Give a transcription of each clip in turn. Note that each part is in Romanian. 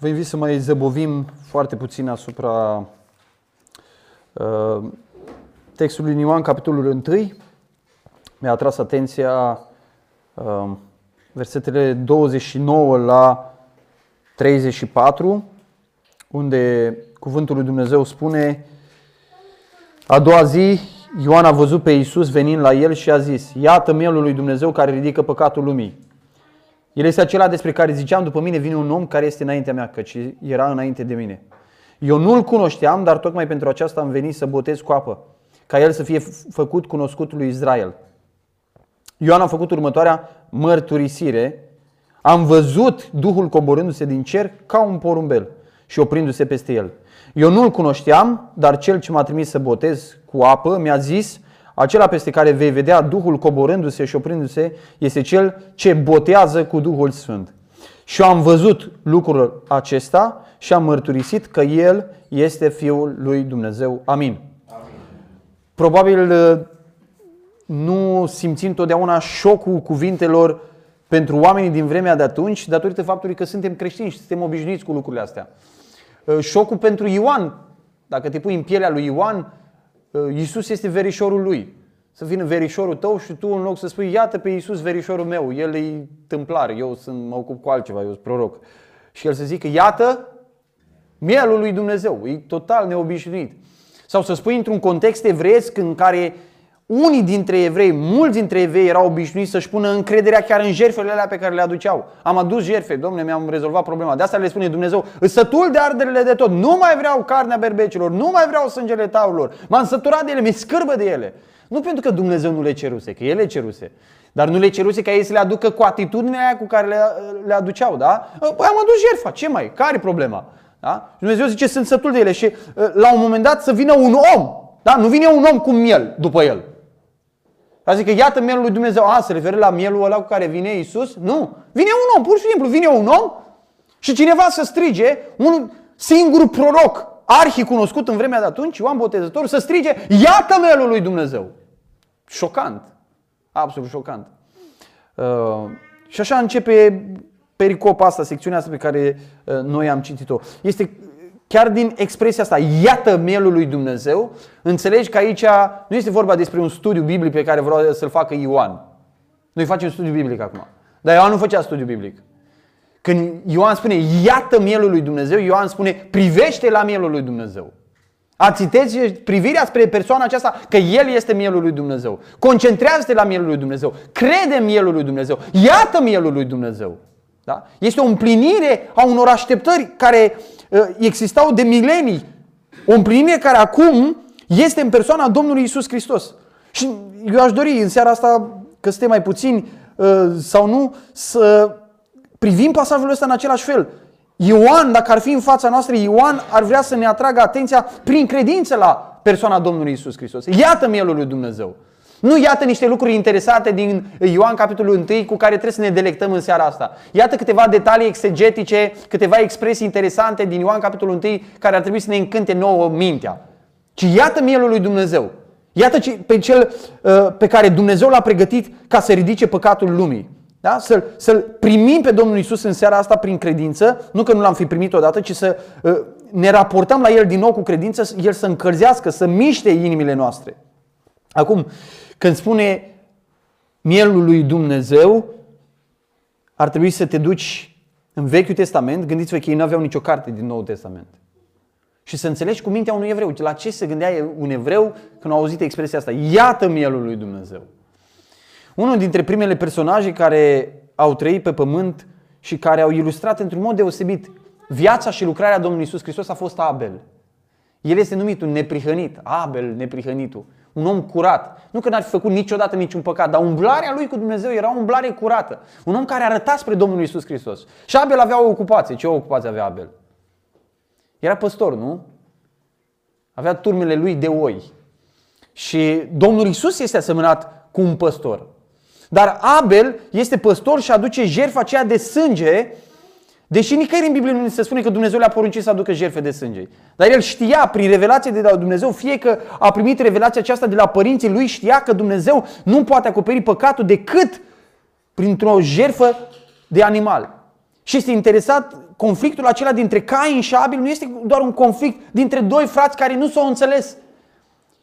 Vă invit să mai zăbovim foarte puțin asupra uh, textului în Ioan, capitolul 1. Mi-a atras atenția uh, versetele 29 la 34, unde cuvântul lui Dumnezeu spune A doua zi, Ioan a văzut pe Iisus venind la el și a zis Iată mielul lui Dumnezeu care ridică păcatul lumii. El este acela despre care ziceam, după mine vine un om care este înaintea mea, căci era înainte de mine. Eu nu-l cunoșteam, dar tocmai pentru aceasta am venit să botez cu apă, ca el să fie făcut cunoscut lui Israel. Ioan a făcut următoarea mărturisire. Am văzut Duhul coborându-se din cer ca un porumbel și oprindu-se peste el. Eu nu-l cunoșteam, dar cel ce m-a trimis să botez cu apă mi-a zis, acela peste care vei vedea Duhul coborându-se și oprindu-se este cel ce botează cu Duhul Sfânt. Și am văzut lucrul acesta și am mărturisit că El este Fiul lui Dumnezeu. Amin. Amin. Probabil uh, nu simțim totdeauna șocul cuvintelor pentru oamenii din vremea de atunci, datorită faptului că suntem creștini și suntem obișnuiți cu lucrurile astea. Uh, șocul pentru Ioan, dacă te pui în pielea lui Ioan, Uh, Iisus este verișorul lui. Să vină verișorul tău și tu în loc să spui, iată pe Iisus verișorul meu, el e tâmplar, eu sunt, mă ocup cu altceva, eu sunt proroc. Și el să zică, iată mielul lui Dumnezeu, e total neobișnuit. Sau să spui într-un context evreiesc în care unii dintre evrei, mulți dintre evrei erau obișnuiți să-și pună încrederea chiar în jertfele alea pe care le aduceau. Am adus jertfe, domnule, mi-am rezolvat problema. De asta le spune Dumnezeu, sătul de arderile de tot, nu mai vreau carnea berbecilor, nu mai vreau sângele taurilor, m-am săturat de ele, mi-e scârbă de ele. Nu pentru că Dumnezeu nu le ceruse, că El le ceruse. Dar nu le ceruse ca ei să le aducă cu atitudinea aia cu care le, le aduceau, da? Păi am adus jertfa, ce mai? Care e problema? Da? Și Dumnezeu zice, sunt sătul de ele și la un moment dat să vină un om, da? Nu vine un om cu miel după el. Adică iată mielul lui Dumnezeu. A, se referă la mielul ăla cu care vine Isus? Nu. Vine un om, pur și simplu, vine un om și cineva să strige, un singur proroc, arhi cunoscut în vremea de atunci, Ioan Botezător, să strige, iată mielul lui Dumnezeu. Șocant. Absolut șocant. Uh, și așa începe pericopa asta, secțiunea asta pe care uh, noi am citit-o. Este chiar din expresia asta, iată mielul lui Dumnezeu, înțelegi că aici nu este vorba despre un studiu biblic pe care vreau să-l facă Ioan. Noi facem studiu biblic acum. Dar Ioan nu făcea studiu biblic. Când Ioan spune, iată mielul lui Dumnezeu, Ioan spune, privește la mielul lui Dumnezeu. Ațiteți privirea spre persoana aceasta că El este mielul lui Dumnezeu. Concentrează-te la mielul lui Dumnezeu. Crede în mielul lui Dumnezeu. Iată mielul lui Dumnezeu. Da? Este o împlinire a unor așteptări care uh, existau de milenii. O împlinire care acum este în persoana Domnului Isus Hristos. Și eu aș dori în seara asta, că suntem mai puțini uh, sau nu, să privim pasajul ăsta în același fel. Ioan, dacă ar fi în fața noastră, Ioan ar vrea să ne atragă atenția prin credință la persoana Domnului Isus Hristos. Iată mielul lui Dumnezeu. Nu iată niște lucruri interesate din Ioan capitolul 1 cu care trebuie să ne delectăm în seara asta. Iată câteva detalii exegetice, câteva expresii interesante din Ioan capitolul 1 care ar trebui să ne încânte nouă mintea. Ci iată mielul lui Dumnezeu. Iată pe cel uh, pe care Dumnezeu l-a pregătit ca să ridice păcatul lumii. Da? Să-l, să-l primim pe Domnul Isus în seara asta prin credință, nu că nu l-am fi primit odată, ci să uh, ne raportăm la El din nou cu credință, El să încălzească, să miște inimile noastre. Acum, când spune mielul lui Dumnezeu, ar trebui să te duci în Vechiul Testament, gândiți-vă că ei nu aveau nicio carte din Noul Testament. Și să înțelegi cu mintea unui evreu. La ce se gândea un evreu când a auzit expresia asta? Iată mielul lui Dumnezeu. Unul dintre primele personaje care au trăit pe pământ și care au ilustrat într-un mod deosebit viața și lucrarea Domnului Isus Hristos a fost Abel. El este numit un neprihănit, Abel neprihănitul un om curat. Nu că n-ar fi făcut niciodată niciun păcat, dar umblarea lui cu Dumnezeu era o umblare curată. Un om care arăta spre Domnul Isus Hristos. Și Abel avea o ocupație. Ce o ocupație avea Abel? Era păstor, nu? Avea turmele lui de oi. Și Domnul Isus este asemănat cu un păstor. Dar Abel este păstor și aduce jertfa aceea de sânge Deși nicăieri în Biblie nu se spune că Dumnezeu le-a poruncit să aducă jertfe de sânge. Dar el știa prin revelație de la Dumnezeu, fie că a primit revelația aceasta de la părinții lui, știa că Dumnezeu nu poate acoperi păcatul decât printr-o jertfă de animal. Și este interesat, conflictul acela dintre Cain și Abel nu este doar un conflict dintre doi frați care nu s-au înțeles.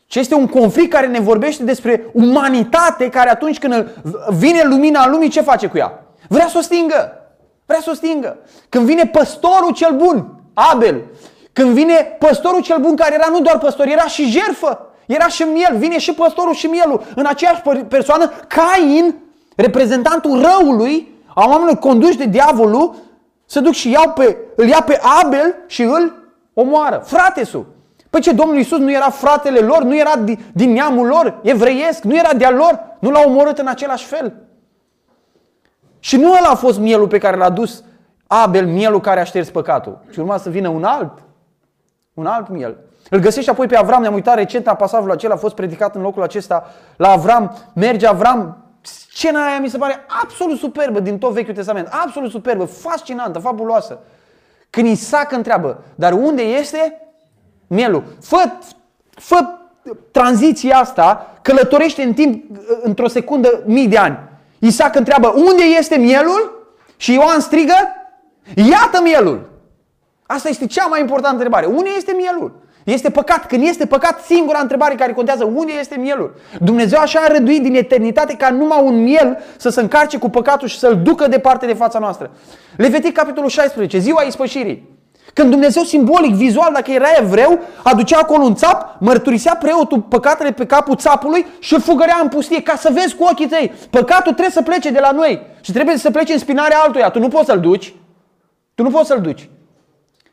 Ci este un conflict care ne vorbește despre umanitate care atunci când vine lumina lumii, ce face cu ea? Vrea să o stingă. Vrea să o stingă. Când vine păstorul cel bun, Abel, când vine păstorul cel bun care era nu doar păstor, era și jerfă, era și miel, vine și păstorul și mielul în aceeași persoană, Cain, reprezentantul răului, a oamenilor conduși de diavolul, să duc și iau pe, îl ia pe Abel și îl omoară. Fratesul. Păi ce, Domnul Iisus nu era fratele lor, nu era din, din neamul lor, evreiesc, nu era de-al lor, nu l-a omorât în același fel. Și nu ăla a fost mielul pe care l-a dus Abel, mielul care a șters păcatul. Și urma să vină un alt, un alt miel. Îl găsești apoi pe Avram, ne-am uitat recent la pasajul acela, a fost predicat în locul acesta la Avram, merge Avram, scena aia mi se pare absolut superbă din tot Vechiul Testament, absolut superbă, fascinantă, fabuloasă. Când Isaac întreabă, dar unde este mielul? Fă, fă tranziția asta, călătorește în timp, într-o secundă, mii de ani. Isaac întreabă, unde este mielul? Și Ioan strigă, iată mielul. Asta este cea mai importantă întrebare. Unde este mielul? Este păcat. Când este păcat, singura întrebare care contează, unde este mielul? Dumnezeu așa a rânduit din eternitate ca numai un miel să se încarce cu păcatul și să-l ducă departe de fața noastră. Levitic, capitolul 16, ziua ispășirii. Când Dumnezeu simbolic, vizual, dacă era evreu, aducea acolo un țap, mărturisea preotul păcatele pe capul țapului și îl fugărea în pustie ca să vezi cu ochii tăi. Păcatul trebuie să plece de la noi și trebuie să plece în spinarea altuia. Tu nu poți să-l duci. Tu nu poți să-l duci.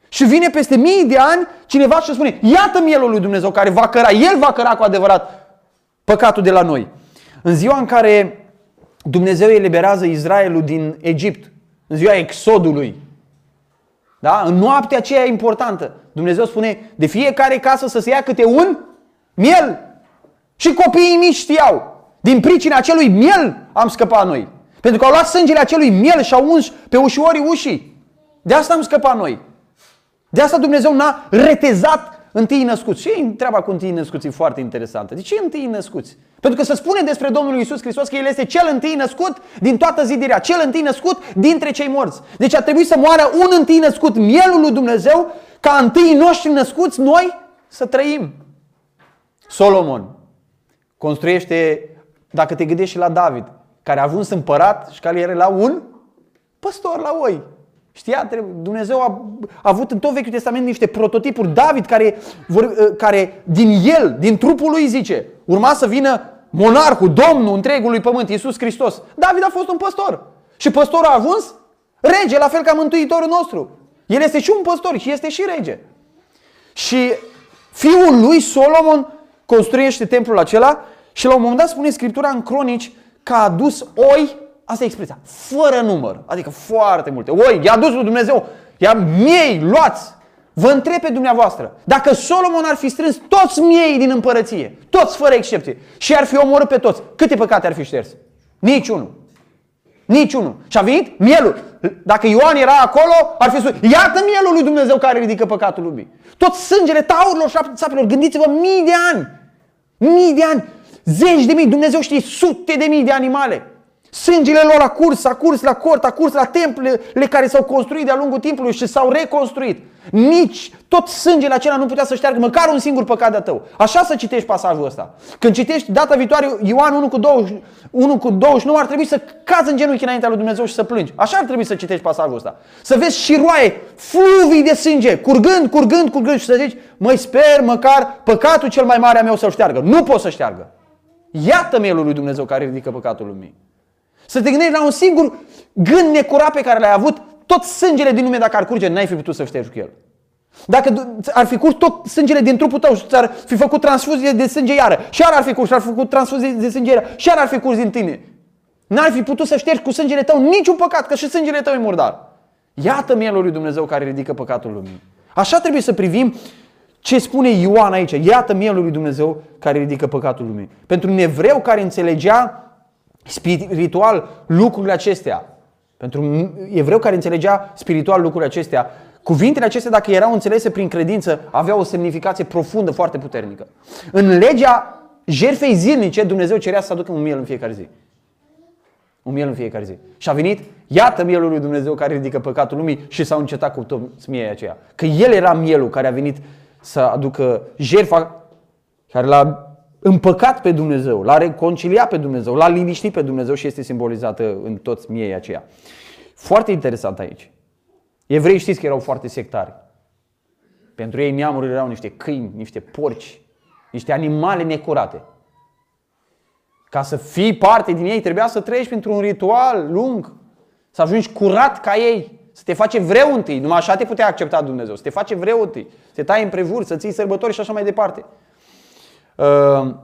Și vine peste mii de ani cineva și spune, iată mielul lui Dumnezeu care va căra, el va căra cu adevărat păcatul de la noi. În ziua în care Dumnezeu eliberează Israelul din Egipt, în ziua exodului, da? în noaptea aceea importantă, Dumnezeu spune, de fiecare casă să se ia câte un miel. Și copiii mici știau, din pricina acelui miel am scăpat noi. Pentru că au luat sângele acelui miel și au uns pe ușorii ușii. De asta am scăpat noi. De asta Dumnezeu n-a retezat întâi născuți. Și treaba cu întâi născuți e foarte interesantă. De ce întâi născuți? Pentru că se spune despre Domnul Iisus Hristos că El este cel întâi născut din toată zidirea, cel întâi născut dintre cei morți. Deci a trebuit să moară un întâi născut, mielul lui Dumnezeu, ca întâi noștri născuți noi să trăim. Solomon construiește, dacă te gândești și la David, care a ajuns împărat și care era la un păstor la oi. Știa? Dumnezeu a, a avut în tot Vechiul Testament niște prototipuri. David, care, vor, ă, care din el, din trupul lui, zice, urma să vină monarhul, domnul întregului pământ, Iisus Hristos. David a fost un păstor. Și păstorul a ajuns rege, la fel ca mântuitorul nostru. El este și un păstor și este și rege. Și fiul lui, Solomon, construiește templul acela și la un moment dat spune Scriptura în cronici că a adus oi Asta e expresia. Fără număr. Adică foarte multe. Oi, i-a dus lui Dumnezeu. Ia miei, luați. Vă întreb pe dumneavoastră. Dacă Solomon ar fi strâns toți miei din împărăție, toți fără excepție, și ar fi omorât pe toți, câte păcate ar fi șters? Niciunul. Niciunul. Și a venit mielul. Dacă Ioan era acolo, ar fi spus, iată mielul lui Dumnezeu care ridică păcatul lumii. Tot sângele taurilor și țapilor, gândiți-vă mii de ani. Mii de ani. Zeci de mii, Dumnezeu știe sute de mii de animale. Sângele lor a curs, a curs la cort, a curs la templele care s-au construit de-a lungul timpului și s-au reconstruit. Nici tot sângele acela nu putea să șteargă măcar un singur păcat de tău. Așa să citești pasajul ăsta. Când citești data viitoare Ioan 1 cu, 20, 1 cu 29 ar trebui să cazi în genunchi înaintea lui Dumnezeu și să plângi. Așa ar trebui să citești pasajul ăsta. Să vezi și roaie, fluvii de sânge, curgând, curgând, curgând și să zici, măi sper măcar păcatul cel mai mare a meu să-l șteargă. Nu pot să șteargă. Iată mielul lui Dumnezeu care ridică păcatul lumii. Să te gândești la un singur gând necurat pe care l-ai avut, tot sângele din lume dacă ar curge, n-ai fi putut să ștergi cu el. Dacă ar fi curs tot sângele din trupul tău și ți-ar fi făcut transfuzie de sânge iară, și ar fi curs și ar fi făcut transfuzie de sânge iară, și ar fi curs din tine. N-ar fi putut să ștergi cu sângele tău niciun păcat, că și sângele tău e murdar. Iată mielul lui Dumnezeu care ridică păcatul lumii. Așa trebuie să privim ce spune Ioan aici. Iată mielul lui Dumnezeu care ridică păcatul lumii. Pentru un evreu care înțelegea spiritual lucrurile acestea. Pentru evreu care înțelegea spiritual lucrurile acestea, cuvintele acestea, dacă erau înțelese prin credință, aveau o semnificație profundă, foarte puternică. În legea jerfei zilnice, Dumnezeu cerea să aducă un miel în fiecare zi. Un miel în fiecare zi. Și a venit, iată mielul lui Dumnezeu care ridică păcatul lumii și s-au încetat cu toți miei aceea. Că El era mielul care a venit să aducă jertfa care l-a împăcat pe Dumnezeu, l-a reconciliat pe Dumnezeu, l-a liniștit pe Dumnezeu și este simbolizată în toți miei aceia. Foarte interesant aici. Evrei știți că erau foarte sectari. Pentru ei neamurile erau niște câini, niște porci, niște animale necurate. Ca să fii parte din ei, trebuia să treci printr-un ritual lung, să ajungi curat ca ei, să te face vreu întâi. Numai așa te putea accepta Dumnezeu, să te face vreu întâi, să te tai împrejur, să ții sărbători și așa mai departe. Uh,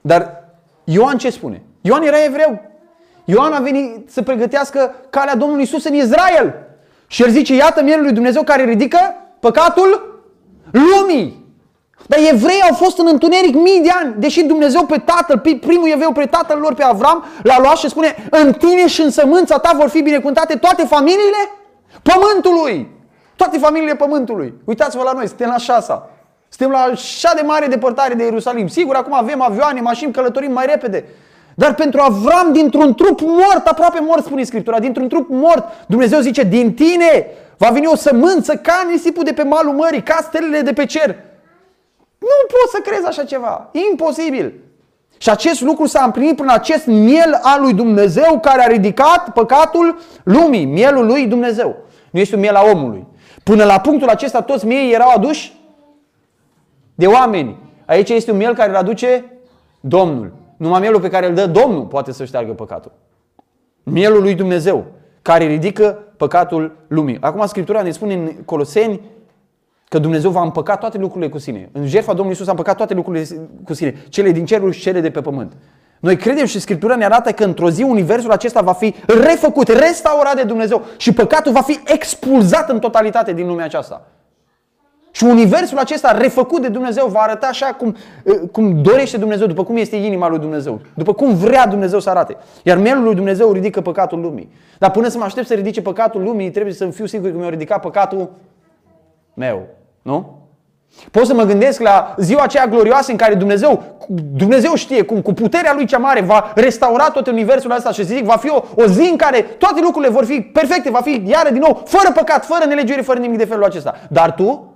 dar Ioan ce spune? Ioan era evreu. Ioan a venit să pregătească calea Domnului Isus în Israel. Și el zice, iată mielul lui Dumnezeu care ridică păcatul lumii. Dar evrei au fost în întuneric mii de ani, deși Dumnezeu pe tatăl, primul evreu pe tatăl lor, pe Avram, l-a luat și spune, în tine și în sămânța ta vor fi binecuvântate toate familiile pământului. Toate familiile pământului. Uitați-vă la noi, suntem la șasa. Suntem la așa de mare depărtare de Ierusalim. Sigur, acum avem avioane, mașini, călătorim mai repede. Dar pentru Avram, dintr-un trup mort, aproape mort, spune Scriptura, dintr-un trup mort, Dumnezeu zice, din tine va veni o sămânță ca nisipul de pe malul mării, ca stelele de pe cer. Nu poți să crezi așa ceva. E imposibil. Și acest lucru s-a împlinit prin acest miel al lui Dumnezeu care a ridicat păcatul lumii, mielul lui Dumnezeu. Nu este un miel a omului. Până la punctul acesta toți miei erau aduși de oameni. Aici este un miel care îl aduce Domnul. Numai mielul pe care îl dă Domnul poate să șteargă păcatul. Mielul lui Dumnezeu, care ridică păcatul lumii. Acum Scriptura ne spune în Coloseni că Dumnezeu va împăca toate lucrurile cu sine. În jertfa Domnului Isus a împăcat toate lucrurile cu sine, cele din cerul și cele de pe pământ. Noi credem și Scriptura ne arată că într-o zi universul acesta va fi refăcut, restaurat de Dumnezeu și păcatul va fi expulzat în totalitate din lumea aceasta. Și universul acesta refăcut de Dumnezeu va arăta așa cum, eh, cum dorește Dumnezeu, după cum este inima lui Dumnezeu, după cum vrea Dumnezeu să arate. Iar mielul lui Dumnezeu ridică păcatul lumii. Dar până să mă aștept să ridice păcatul lumii, trebuie să fiu sigur că mi-a ridicat păcatul meu. Nu? Pot să mă gândesc la ziua aceea glorioasă în care Dumnezeu, Dumnezeu știe cum cu puterea Lui cea mare va restaura tot universul ăsta și zic, va fi o, o zi în care toate lucrurile vor fi perfecte, va fi iară din nou, fără păcat, fără nelegiuire, fără nimic de felul acesta. Dar tu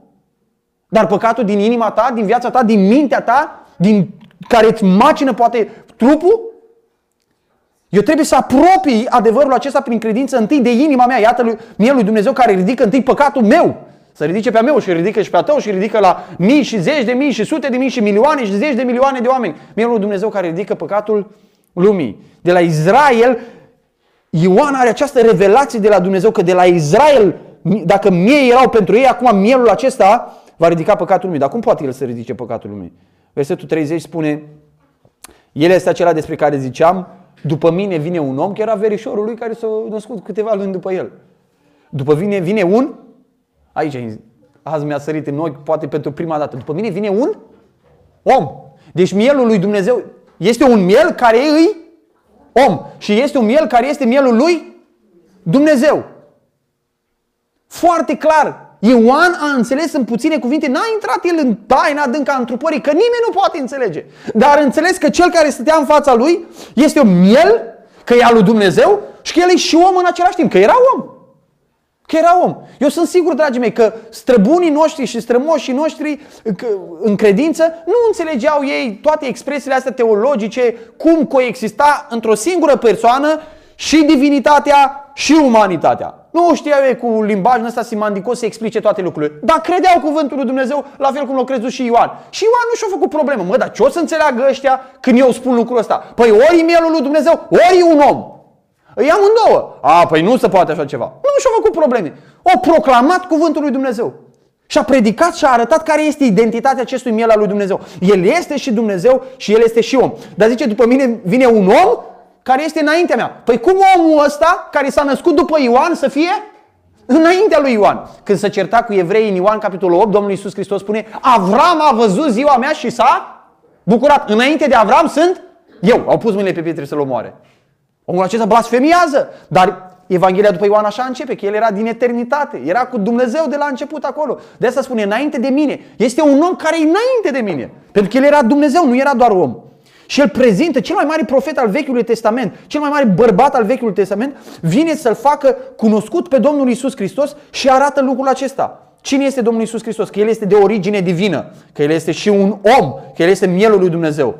dar păcatul din inima ta, din viața ta, din mintea ta, din care îți macină poate trupul, eu trebuie să apropii adevărul acesta prin credință întâi de inima mea. Iată lui, mie lui Dumnezeu care ridică întâi păcatul meu. Să ridice pe a meu și ridică și pe a tău și ridică la mii și zeci de mii și sute de mii și milioane și zeci de milioane de oameni. Mie lui Dumnezeu care ridică păcatul lumii. De la Israel, Ioan are această revelație de la Dumnezeu că de la Israel, dacă mie erau pentru ei, acum mielul acesta va ridica păcatul lumii. Dar cum poate El să ridice păcatul lumii? Versetul 30 spune, El este acela despre care ziceam, după mine vine un om, că era verișorul lui care s-a născut câteva luni după el. După mine vine un, aici azi mi-a sărit în ochi, poate pentru prima dată, după mine vine un om. Deci mielul lui Dumnezeu este un miel care îi om. Și este un miel care este mielul lui Dumnezeu. Foarte clar. Ioan a înțeles în puține cuvinte, n-a intrat el în taina adâncă a întrupării, că nimeni nu poate înțelege. Dar a înțeles că cel care stătea în fața lui este un miel, că e al lui Dumnezeu și că el e și om în același timp, că era om. Că era om. Eu sunt sigur, dragii mei, că străbunii noștri și strămoșii noștri în credință nu înțelegeau ei toate expresiile astea teologice, cum coexista într-o singură persoană și divinitatea și umanitatea. Nu știau ei cu limbajul ăsta simandicos să explice toate lucrurile. Dar credeau cuvântul lui Dumnezeu la fel cum l-a crezut și Ioan. Și Ioan nu și-a făcut problemă. Mă, dar ce o să înțeleagă ăștia când eu spun lucrul ăsta? Păi ori e mielul lui Dumnezeu, ori e un om. Îi amândouă. A, păi nu se poate așa ceva. Nu și-a făcut probleme. O proclamat cuvântul lui Dumnezeu. Și a predicat și a arătat care este identitatea acestui miel al lui Dumnezeu. El este și Dumnezeu și El este și om. Dar zice, după mine vine un om care este înaintea mea. Păi cum omul ăsta, care s-a născut după Ioan, să fie înaintea lui Ioan? Când se certa cu evreii în Ioan, capitolul 8, Domnul Iisus Hristos spune Avram a văzut ziua mea și s-a bucurat. Înainte de Avram sunt eu. Au pus mâinile pe pietre să-l omoare. Omul acesta blasfemiază. Dar Evanghelia după Ioan așa începe, că el era din eternitate, era cu Dumnezeu de la început acolo. De asta spune, înainte de mine. Este un om care e înainte de mine. Pentru că el era Dumnezeu, nu era doar om. Și el prezintă cel mai mare profet al Vechiului Testament, cel mai mare bărbat al Vechiului Testament, vine să-l facă cunoscut pe Domnul Isus Hristos și arată lucrul acesta. Cine este Domnul Isus Hristos? Că El este de origine divină, că El este și un om, că El este mielul lui Dumnezeu.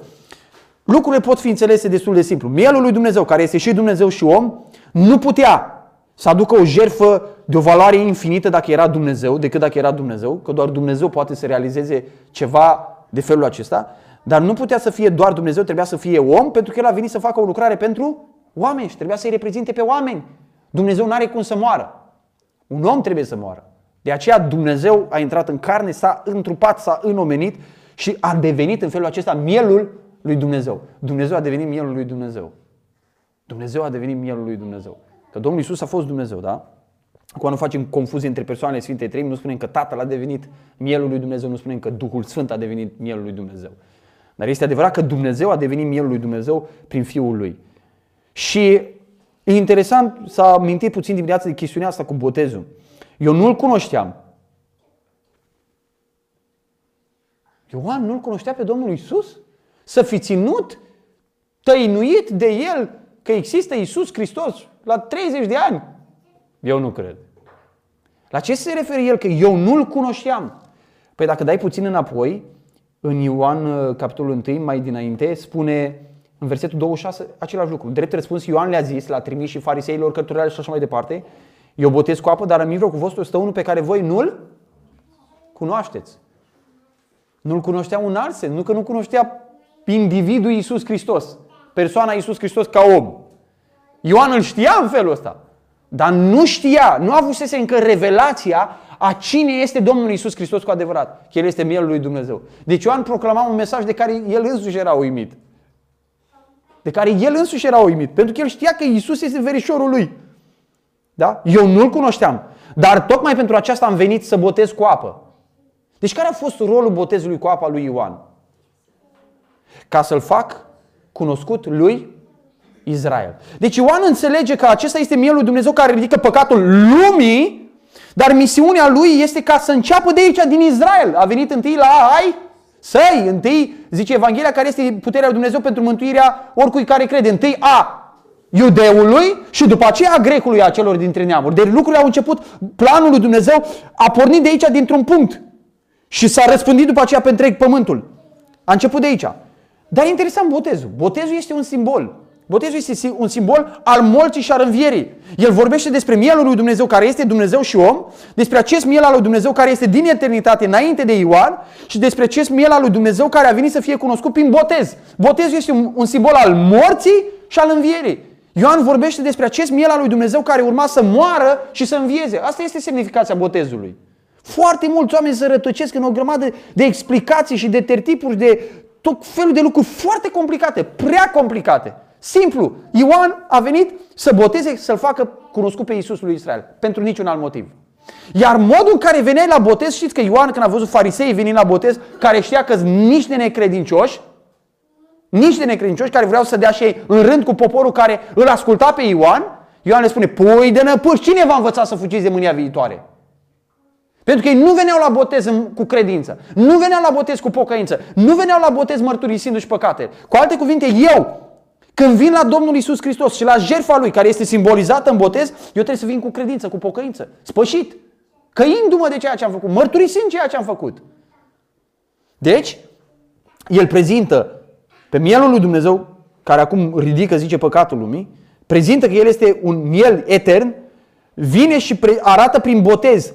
Lucrurile pot fi înțelese destul de simplu. Mielul lui Dumnezeu, care este și Dumnezeu și om, nu putea să aducă o jerfă de o valoare infinită dacă era Dumnezeu, decât dacă era Dumnezeu, că doar Dumnezeu poate să realizeze ceva de felul acesta, dar nu putea să fie doar Dumnezeu, trebuia să fie om, pentru că El a venit să facă o lucrare pentru oameni și trebuia să-i reprezinte pe oameni. Dumnezeu nu are cum să moară. Un om trebuie să moară. De aceea Dumnezeu a intrat în carne, s-a întrupat, s-a înomenit și a devenit în felul acesta mielul lui Dumnezeu. Dumnezeu a devenit mielul lui Dumnezeu. Dumnezeu a devenit mielul lui Dumnezeu. Că Domnul Isus a fost Dumnezeu, da? Acum nu facem confuzie între persoanele Sfinte Trei, nu spunem că Tatăl a devenit mielul lui Dumnezeu, nu spunem că Duhul Sfânt a devenit mielul lui Dumnezeu. Dar este adevărat că Dumnezeu a devenit mielul lui Dumnezeu prin Fiul lui. Și e interesant, s-a amintit puțin dimineața de chestiunea asta cu botezul. Eu nu-l cunoșteam. Ioan nu-l cunoștea pe Domnul Isus? Să fi ținut tăinuit de el că există Isus Hristos la 30 de ani? Eu nu cred. La ce se referă el că eu nu-l cunoșteam? Păi dacă dai puțin înapoi, în Ioan, uh, capitolul 1, mai dinainte, spune în versetul 26 același lucru. Drept răspuns, Ioan le-a zis, la trimis și fariseilor, cărturale și așa mai departe, eu botez cu apă, dar în mijlocul vostru stă unul pe care voi nu-l cunoașteți. Nu-l cunoștea un alt sens, nu că nu cunoștea individul Iisus Hristos, persoana Iisus Hristos ca om. Ioan îl știa în felul ăsta, dar nu știa, nu avusese încă revelația a cine este Domnul Isus Hristos cu adevărat, că El este mielul lui Dumnezeu. Deci Ioan proclama un mesaj de care el însuși era uimit. De care el însuși era uimit, pentru că el știa că Isus este verișorul lui. Da? Eu nu-l cunoșteam, dar tocmai pentru aceasta am venit să botez cu apă. Deci care a fost rolul botezului cu apa lui Ioan? Ca să-l fac cunoscut lui Israel. Deci Ioan înțelege că acesta este mielul lui Dumnezeu care ridică păcatul lumii dar misiunea lui este ca să înceapă de aici, din Israel. A venit întâi la ai săi. Întâi, zice Evanghelia, care este puterea lui Dumnezeu pentru mântuirea oricui care crede. Întâi a iudeului și după aceea a grecului, a celor dintre neamuri. Deci lucrurile au început, planul lui Dumnezeu a pornit de aici dintr-un punct și s-a răspândit după aceea pe întreg pământul. A început de aici. Dar e interesant botezul. Botezul este un simbol. Botezul este un simbol al morții și al învierii. El vorbește despre mielul lui Dumnezeu care este Dumnezeu și om, despre acest miel al lui Dumnezeu care este din eternitate înainte de Ioan și despre acest miel al lui Dumnezeu care a venit să fie cunoscut prin botez. Botezul este un, un simbol al morții și al învierii. Ioan vorbește despre acest miel al lui Dumnezeu care urma să moară și să învieze. Asta este semnificația botezului. Foarte mulți oameni se rătăcesc în o grămadă de explicații și de tertipuri, de tot felul de lucruri foarte complicate, prea complicate. Simplu. Ioan a venit să boteze, să-l facă cunoscut pe Iisus lui Israel. Pentru niciun alt motiv. Iar modul în care venea la botez, știți că Ioan când a văzut farisei venind la botez, care știa că nici de necredincioși, nici de necredincioși care vreau să dea și ei în rând cu poporul care îl asculta pe Ioan, Ioan le spune, pui de năpâși, cine va învăța să fugiți de mânia viitoare? Pentru că ei nu veneau la botez cu credință, nu veneau la botez cu pocăință, nu veneau la botez mărturisindu-și păcate. Cu alte cuvinte, eu când vin la Domnul Isus Hristos și la jertfa Lui, care este simbolizată în botez, eu trebuie să vin cu credință, cu pocăință, spășit, căindu-mă de ceea ce am făcut, mărturisind ceea ce am făcut. Deci, El prezintă pe mielul lui Dumnezeu, care acum ridică, zice, păcatul lumii, prezintă că El este un miel etern, vine și arată prin botez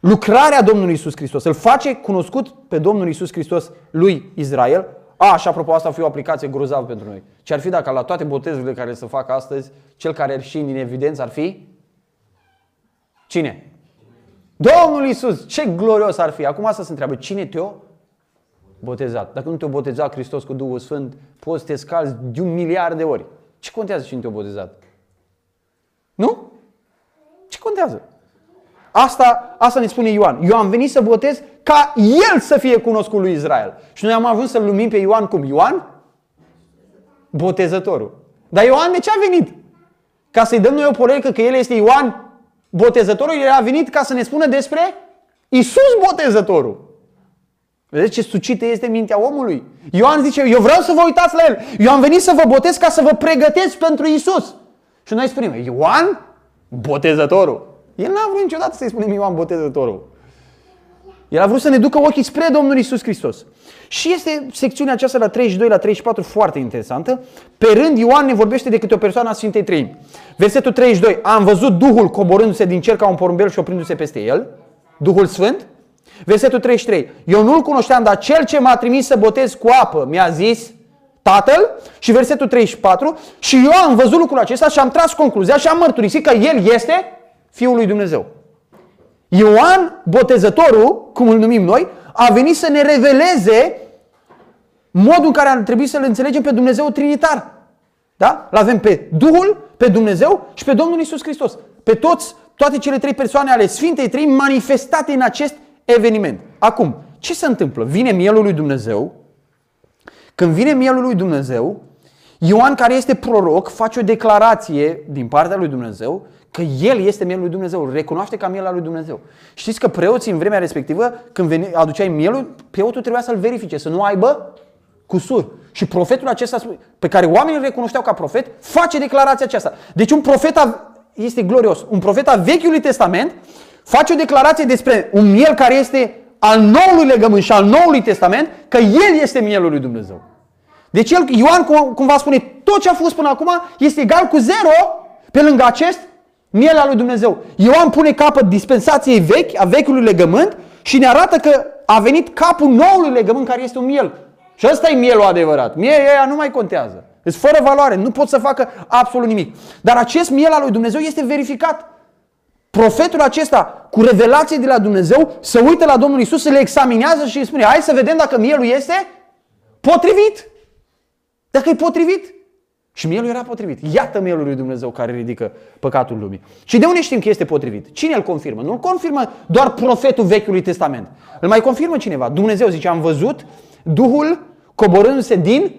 lucrarea Domnului Isus Hristos. Îl face cunoscut pe Domnul Isus Hristos lui Israel, a, și apropo, asta ar fi o aplicație grozavă pentru noi. Ce ar fi dacă la toate botezurile care se fac astăzi, cel care ar fi în evidență ar fi? Cine? Domnul Isus, ce glorios ar fi. Acum asta se întreabă, cine te-o botezat? Dacă nu te-o botezat Hristos cu Duhul Sfânt, poți să te scalzi de un miliard de ori. Ce contează cine te-o botezat? Nu? Ce contează? Asta, asta ne spune Ioan. Eu am venit să botez ca el să fie cunoscut lui Israel. Și noi am ajuns să-l numim pe Ioan cum? Ioan? Botezătorul. Dar Ioan de ce a venit? Ca să-i dăm noi o porecă că el este Ioan botezătorul, el a venit ca să ne spună despre Isus botezătorul. Vedeți ce sucită este mintea omului? Ioan zice, eu vreau să vă uitați la el. Eu am venit să vă botez ca să vă pregătesc pentru Isus. Și noi spunem, Ioan, botezătorul. El n-a vrut niciodată să-i spunem Ioan botezătorul. El a vrut să ne ducă ochii spre Domnul Isus Hristos. Și este secțiunea aceasta la 32 la 34 foarte interesantă. Pe rând, Ioan ne vorbește de câte o persoană a Sfintei Trăimi. Versetul 32. Am văzut Duhul coborându-se din cer ca un porumbel și oprindu-se peste el. Duhul Sfânt. Versetul 33. Eu nu-l cunoșteam, dar cel ce m-a trimis să botez cu apă mi-a zis Tatăl. Și versetul 34. Și eu am văzut lucrul acesta și am tras concluzia și am mărturisit că El este Fiul lui Dumnezeu. Ioan, botezătorul, cum îl numim noi, a venit să ne reveleze modul în care ar trebui să-L înțelegem pe Dumnezeu Trinitar. Da? L-avem pe Duhul, pe Dumnezeu și pe Domnul Isus Hristos. Pe toți, toate cele trei persoane ale Sfintei Trei manifestate în acest eveniment. Acum, ce se întâmplă? Vine mielul lui Dumnezeu. Când vine mielul lui Dumnezeu, Ioan, care este proroc, face o declarație din partea lui Dumnezeu că el este mielul lui Dumnezeu, îl recunoaște ca miel al lui Dumnezeu. Știți că preoții în vremea respectivă, când veni, aduceai mielul, preotul trebuia să-l verifice, să nu aibă cusur. Și profetul acesta, pe care oamenii îl recunoșteau ca profet, face declarația aceasta. Deci un profet a, este glorios. Un profet al Vechiului Testament face o declarație despre un miel care este al noului legământ și al noului testament, că el este mielul lui Dumnezeu. Deci el, Ioan, cum, cum va spune, tot ce a fost până acum este egal cu zero pe lângă acest miel al lui Dumnezeu. Ioan pune capăt dispensației vechi, a vechiului legământ și ne arată că a venit capul noului legământ care este un miel. Și ăsta e mielul adevărat. Mielul ăia nu mai contează. Este fără valoare, nu pot să facă absolut nimic. Dar acest miel al lui Dumnezeu este verificat. Profetul acesta, cu revelație de la Dumnezeu, se uită la Domnul Isus, se le examinează și îi spune, hai să vedem dacă mielul este potrivit. Dacă e potrivit. Și mielul era potrivit. Iată mielul lui Dumnezeu care ridică păcatul lumii. Și de unde știm că este potrivit? Cine îl confirmă? Nu îl confirmă doar profetul Vechiului Testament. Îl mai confirmă cineva. Dumnezeu zice, am văzut Duhul coborându-se din...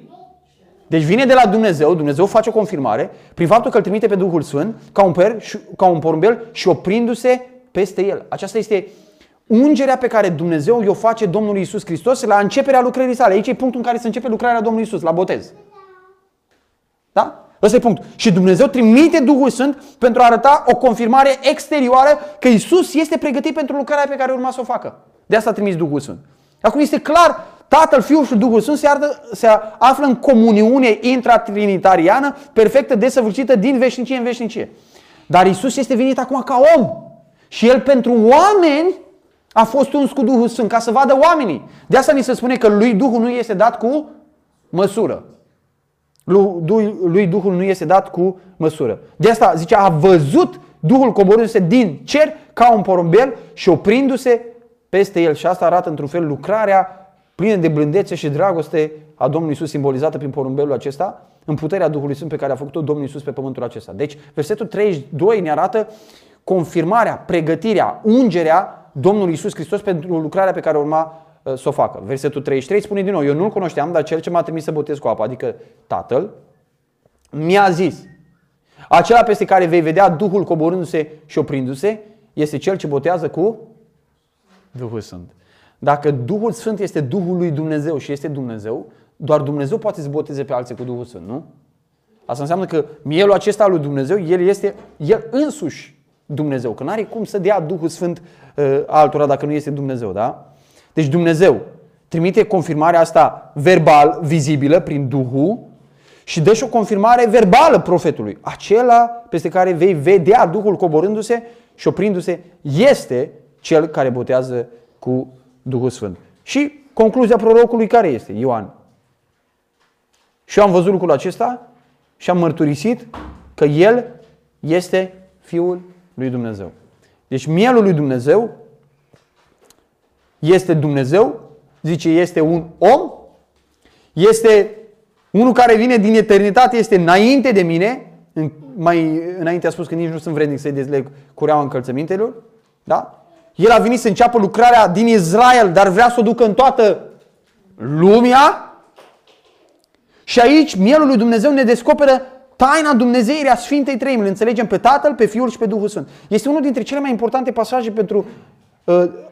Deci vine de la Dumnezeu, Dumnezeu face o confirmare prin faptul că îl trimite pe Duhul Sfânt ca un, per, ca un porumbel și oprindu-se peste el. Aceasta este ungerea pe care Dumnezeu o face Domnului Isus Hristos la începerea lucrării sale. Aici e punctul în care se începe lucrarea Domnului Isus, la botez. Da? Ăsta e punctul. Și Dumnezeu trimite Duhul Sfânt pentru a arăta o confirmare exterioară că Isus este pregătit pentru lucrarea pe care urma să o facă. De asta a trimis Duhul Sfânt. Acum este clar, Tatăl, Fiul și Duhul Sfânt se, ardă, se află în comuniune intratrinitariană perfectă, desăvârșită din veșnicie în veșnicie. Dar Isus este venit acum ca om. Și El pentru oameni a fost uns cu Duhul Sfânt, ca să vadă oamenii. De asta ni se spune că lui Duhul nu este dat cu măsură. Lui, lui Duhul nu este dat cu măsură. De asta zice, a văzut Duhul coborându-se din cer ca un porumbel și oprindu-se peste el. Și asta arată într-un fel lucrarea plină de blândețe și dragoste a Domnului Isus simbolizată prin porumbelul acesta, în puterea Duhului Sfânt pe care a făcut-o Domnul Isus pe pământul acesta. Deci, versetul 32 ne arată confirmarea, pregătirea, ungerea Domnului Isus Hristos pentru lucrarea pe care urma uh, să o facă. Versetul 33 spune din nou, eu nu-L cunoșteam, dar cel ce m-a trimis să botez cu apă, adică Tatăl, mi-a zis, acela peste care vei vedea Duhul coborându-se și oprindu-se, este cel ce botează cu Duhul Sfânt. Dacă Duhul Sfânt este Duhul lui Dumnezeu și este Dumnezeu, doar Dumnezeu poate să boteze pe alții cu Duhul Sfânt, nu? Asta înseamnă că mielul acesta al lui Dumnezeu, el este el însuși Dumnezeu. Că nu are cum să dea Duhul Sfânt uh, altora dacă nu este Dumnezeu, da? Deci Dumnezeu trimite confirmarea asta verbal, vizibilă, prin Duhul și dă și o confirmare verbală profetului. Acela peste care vei vedea Duhul coborându-se și oprindu-se este cel care botează cu Duhul Sfânt. Și concluzia prorocului care este? Ioan. Și eu am văzut lucrul acesta și am mărturisit că El este Fiul lui Dumnezeu. Deci mielul lui Dumnezeu este Dumnezeu, zice, este un om, este unul care vine din eternitate, este înainte de mine, mai înainte a spus că nici nu sunt vrednic să-i dezleg cureaua încălțămintelor, da? El a venit să înceapă lucrarea din Israel, dar vrea să o ducă în toată lumea. Și aici mielul lui Dumnezeu ne descoperă taina Dumnezeirii a Sfintei Treimi. Îl înțelegem pe Tatăl, pe Fiul și pe Duhul Sfânt. Este unul dintre cele mai importante pasaje pentru uh,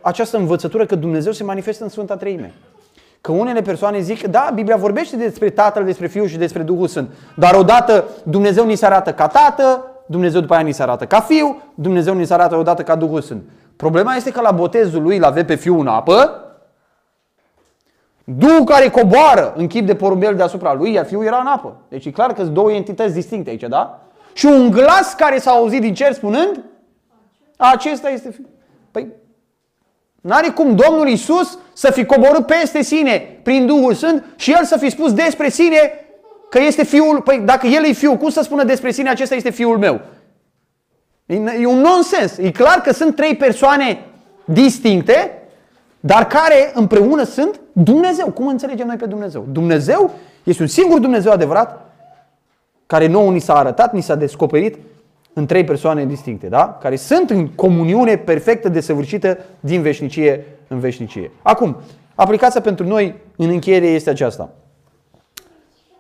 această învățătură că Dumnezeu se manifestă în Sfânta Treime. Că unele persoane zic, da, Biblia vorbește despre Tatăl, despre Fiul și despre Duhul Sfânt. Dar odată Dumnezeu ni se arată ca Tată, Dumnezeu după aia ni se arată ca Fiu, Dumnezeu ni se arată odată ca Duhul Sfânt. Problema este că la botezul lui îl avea pe Fiul în apă, Duhul care coboară în chip de porumbel deasupra lui, iar Fiul era în apă. Deci e clar că sunt două entități distincte aici, da? Și un glas care s-a auzit din cer spunând, acesta este Fiul. Păi, n-are cum Domnul Isus să fi coborât peste sine prin Duhul Sfânt și El să fi spus despre sine că este Fiul, păi dacă El e Fiul, cum să spună despre sine acesta este Fiul meu? E un nonsens. E clar că sunt trei persoane distincte, dar care împreună sunt Dumnezeu. Cum înțelegem noi pe Dumnezeu? Dumnezeu este un singur Dumnezeu adevărat, care nouă ni s-a arătat, ni s-a descoperit în trei persoane distincte, da? care sunt în comuniune perfectă, desăvârșită din veșnicie în veșnicie. Acum, aplicația pentru noi în încheiere este aceasta.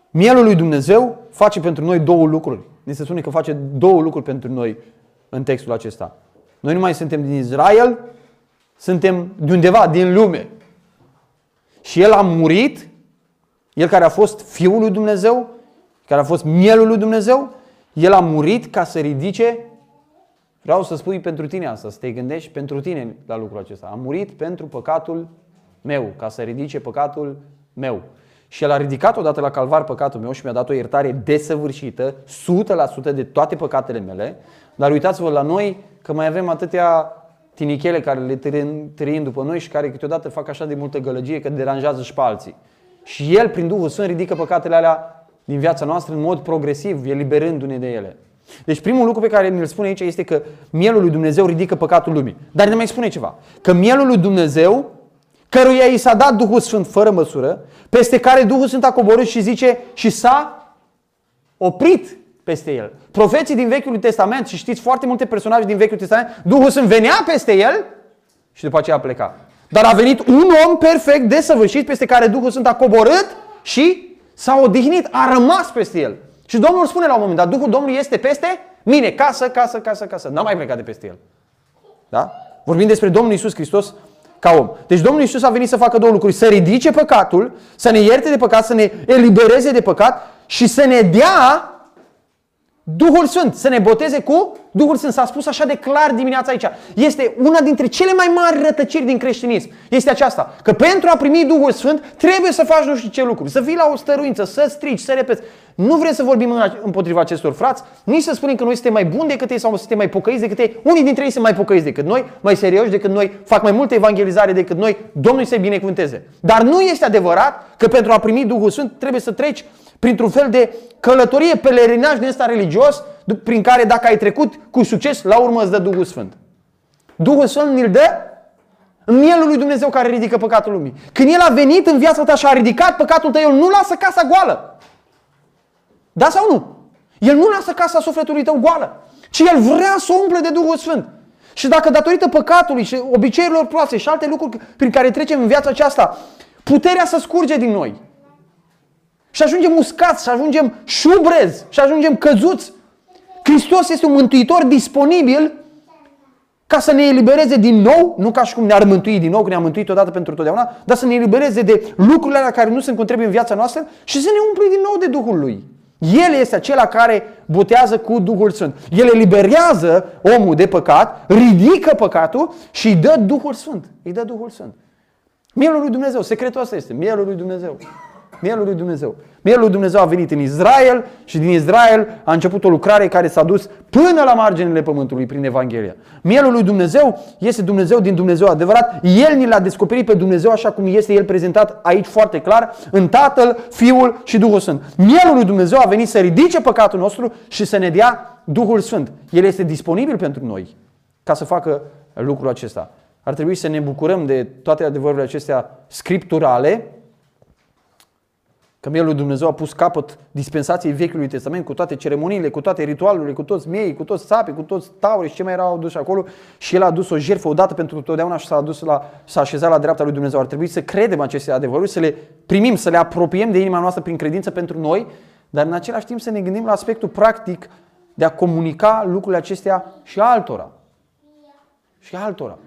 Mielul lui Dumnezeu face pentru noi două lucruri. Ni se spune că face două lucruri pentru noi în textul acesta. Noi nu mai suntem din Israel, suntem de undeva, din lume. Și El a murit, El care a fost Fiul lui Dumnezeu, care a fost mielul lui Dumnezeu, El a murit ca să ridice, vreau să spui pentru tine asta, să te gândești pentru tine la lucrul acesta. A murit pentru păcatul meu, ca să ridice păcatul meu. Și El a ridicat odată la calvar păcatul meu și mi-a dat o iertare desăvârșită, 100% de toate păcatele mele. Dar uitați-vă la noi că mai avem atâtea tinichele care le trăim după noi și care câteodată fac așa de multă gălăgie că deranjează și pe alții. Și El, prin Duhul Sfânt, ridică păcatele alea din viața noastră în mod progresiv, eliberându-ne de ele. Deci primul lucru pe care ne-l spune aici este că mielul lui Dumnezeu ridică păcatul lumii. Dar ne mai spune ceva. Că mielul lui Dumnezeu, căruia i s-a dat Duhul Sfânt fără măsură, peste care Duhul Sfânt a coborât și zice și s-a oprit peste el. Profeții din Vechiul Testament, și știți foarte multe personaje din Vechiul Testament, Duhul Sfânt venea peste el și după aceea pleca. Dar a venit un om perfect, desăvârșit, peste care Duhul Sfânt a coborât și s-a odihnit, a rămas peste el. Și Domnul spune la un moment dat, Duhul Domnului este peste mine, casă, casă, casă, casă. N-a mai plecat de peste el. Da? Vorbim despre Domnul Isus Hristos ca om. Deci Domnul Isus a venit să facă două lucruri. Să ridice păcatul, să ne ierte de păcat, să ne elibereze de păcat și să ne dea Duhul Sfânt, să ne boteze cu Duhul Sfânt. S-a spus așa de clar dimineața aici. Este una dintre cele mai mari rătăciri din creștinism. Este aceasta. Că pentru a primi Duhul Sfânt trebuie să faci nu știu ce lucruri. Să fii la o stăruință, să strici, să repeți. Nu vrem să vorbim împotriva acestor frați, nici să spunem că noi suntem mai buni decât ei sau suntem mai pocăiți decât ei. Unii dintre ei sunt mai pocăiți decât noi, mai serioși decât noi, fac mai multe evangelizare decât noi. Domnul să-i binecuvânteze. Dar nu este adevărat că pentru a primi Duhul Sfânt trebuie să treci printr-un fel de călătorie, pelerinaj din ăsta religios, prin care dacă ai trecut cu succes, la urmă îți dă Duhul Sfânt. Duhul Sfânt ne-l dă în mielul lui Dumnezeu care ridică păcatul lumii. Când El a venit în viața ta și a ridicat păcatul tău, El nu lasă casa goală. Da sau nu? El nu lasă casa sufletului tău goală, ci El vrea să o umple de Duhul Sfânt. Și dacă datorită păcatului și obiceiurilor proaste și alte lucruri prin care trecem în viața aceasta, puterea să scurge din noi, și ajungem uscați, și ajungem șubrezi, și ajungem căzuți. Hristos este un mântuitor disponibil ca să ne elibereze din nou, nu ca și cum ne-ar mântui din nou, că ne-a mântuit odată pentru totdeauna, dar să ne elibereze de lucrurile alea care nu sunt cum trebuie în viața noastră și să ne umple din nou de Duhul Lui. El este acela care botează cu Duhul Sfânt. El eliberează omul de păcat, ridică păcatul și îi dă Duhul Sfânt. Îi dă Duhul Sfânt. Mielul lui Dumnezeu, secretul ăsta este, mielul lui Dumnezeu. Mielul lui Dumnezeu. Mielul lui Dumnezeu a venit în Israel și din Israel a început o lucrare care s-a dus până la marginile pământului prin Evanghelia. Mielul lui Dumnezeu este Dumnezeu din Dumnezeu adevărat. El ni l-a descoperit pe Dumnezeu așa cum este El prezentat aici foarte clar în Tatăl, Fiul și Duhul Sfânt. Mielul lui Dumnezeu a venit să ridice păcatul nostru și să ne dea Duhul Sfânt. El este disponibil pentru noi ca să facă lucrul acesta. Ar trebui să ne bucurăm de toate adevărurile acestea scripturale Că Mielul lui Dumnezeu a pus capăt dispensației Vechiului Testament cu toate ceremoniile, cu toate ritualurile, cu toți miei, cu toți sapi, cu toți tauri și ce mai erau aduși acolo și El a adus o jertfă odată pentru totdeauna și s-a, adus la, s-a așezat la dreapta lui Dumnezeu. Ar trebui să credem aceste adevăruri, să le primim, să le apropiem de inima noastră prin credință pentru noi, dar în același timp să ne gândim la aspectul practic de a comunica lucrurile acestea și altora. Și altora.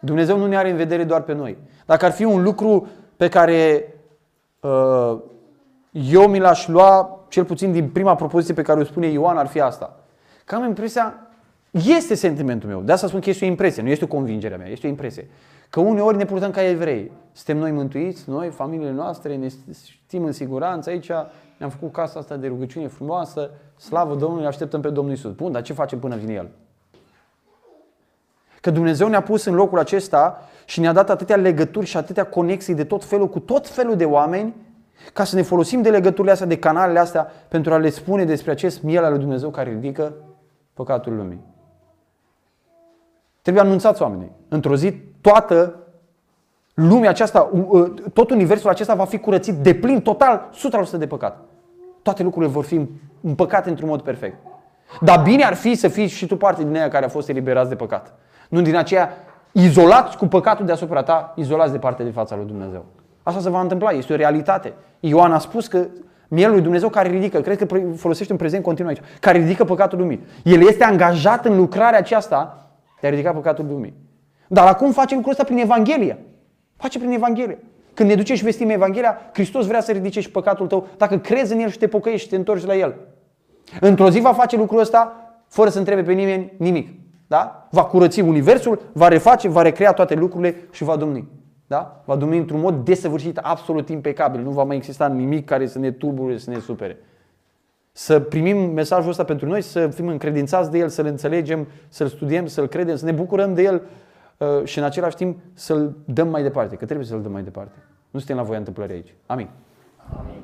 Dumnezeu nu ne are în vedere doar pe noi. Dacă ar fi un lucru pe care uh, eu mi l-aș lua, cel puțin din prima propoziție pe care o spune Ioan, ar fi asta. Că am impresia, este sentimentul meu, de asta spun că este o impresie, nu este o convingere a mea, este o impresie. Că uneori ne purtăm ca evrei. Suntem noi mântuiți, noi, familiile noastre, ne știm în siguranță aici, ne-am făcut casa asta de rugăciune frumoasă, slavă Domnului, așteptăm pe Domnul Isus. Bun, dar ce facem până vine El? Că Dumnezeu ne-a pus în locul acesta și ne-a dat atâtea legături și atâtea conexii de tot felul cu tot felul de oameni ca să ne folosim de legăturile astea, de canalele astea pentru a le spune despre acest miel al lui Dumnezeu care ridică păcatul lumii. Trebuie anunțați oamenii. Într-o zi toată lumea aceasta, tot universul acesta va fi curățit de plin, total, 100% de păcat. Toate lucrurile vor fi împăcate într-un mod perfect. Dar bine ar fi să fii și tu parte din ea care a fost eliberați de păcat. Nu din aceea izolați cu păcatul deasupra ta, izolați de parte de fața lui Dumnezeu. Asta se va întâmpla, este o realitate. Ioan a spus că mielul lui Dumnezeu care ridică, cred că folosește în prezent continuu aici, care ridică păcatul lumii. El este angajat în lucrarea aceasta de a ridica păcatul lumii. Dar acum face lucrul ăsta prin Evanghelie. Face prin Evanghelie. Când ne duce și vestim Evanghelia, Hristos vrea să ridice și păcatul tău dacă crezi în El și te pocăiești și te întorci la El. Într-o zi va face lucrul ăsta fără să întrebe pe nimeni nimic. Da? Va curăți universul, va reface, va recrea toate lucrurile și va domni. Da? Va domni într-un mod desăvârșit, absolut impecabil. Nu va mai exista nimic care să ne tulbure, să ne supere. Să primim mesajul ăsta pentru noi, să fim încredințați de el, să-l înțelegem, să-l studiem, să-l credem, să ne bucurăm de el uh, și în același timp să-l dăm mai departe, că trebuie să-l dăm mai departe. Nu suntem la voia întâmplării aici. Amin. Amin.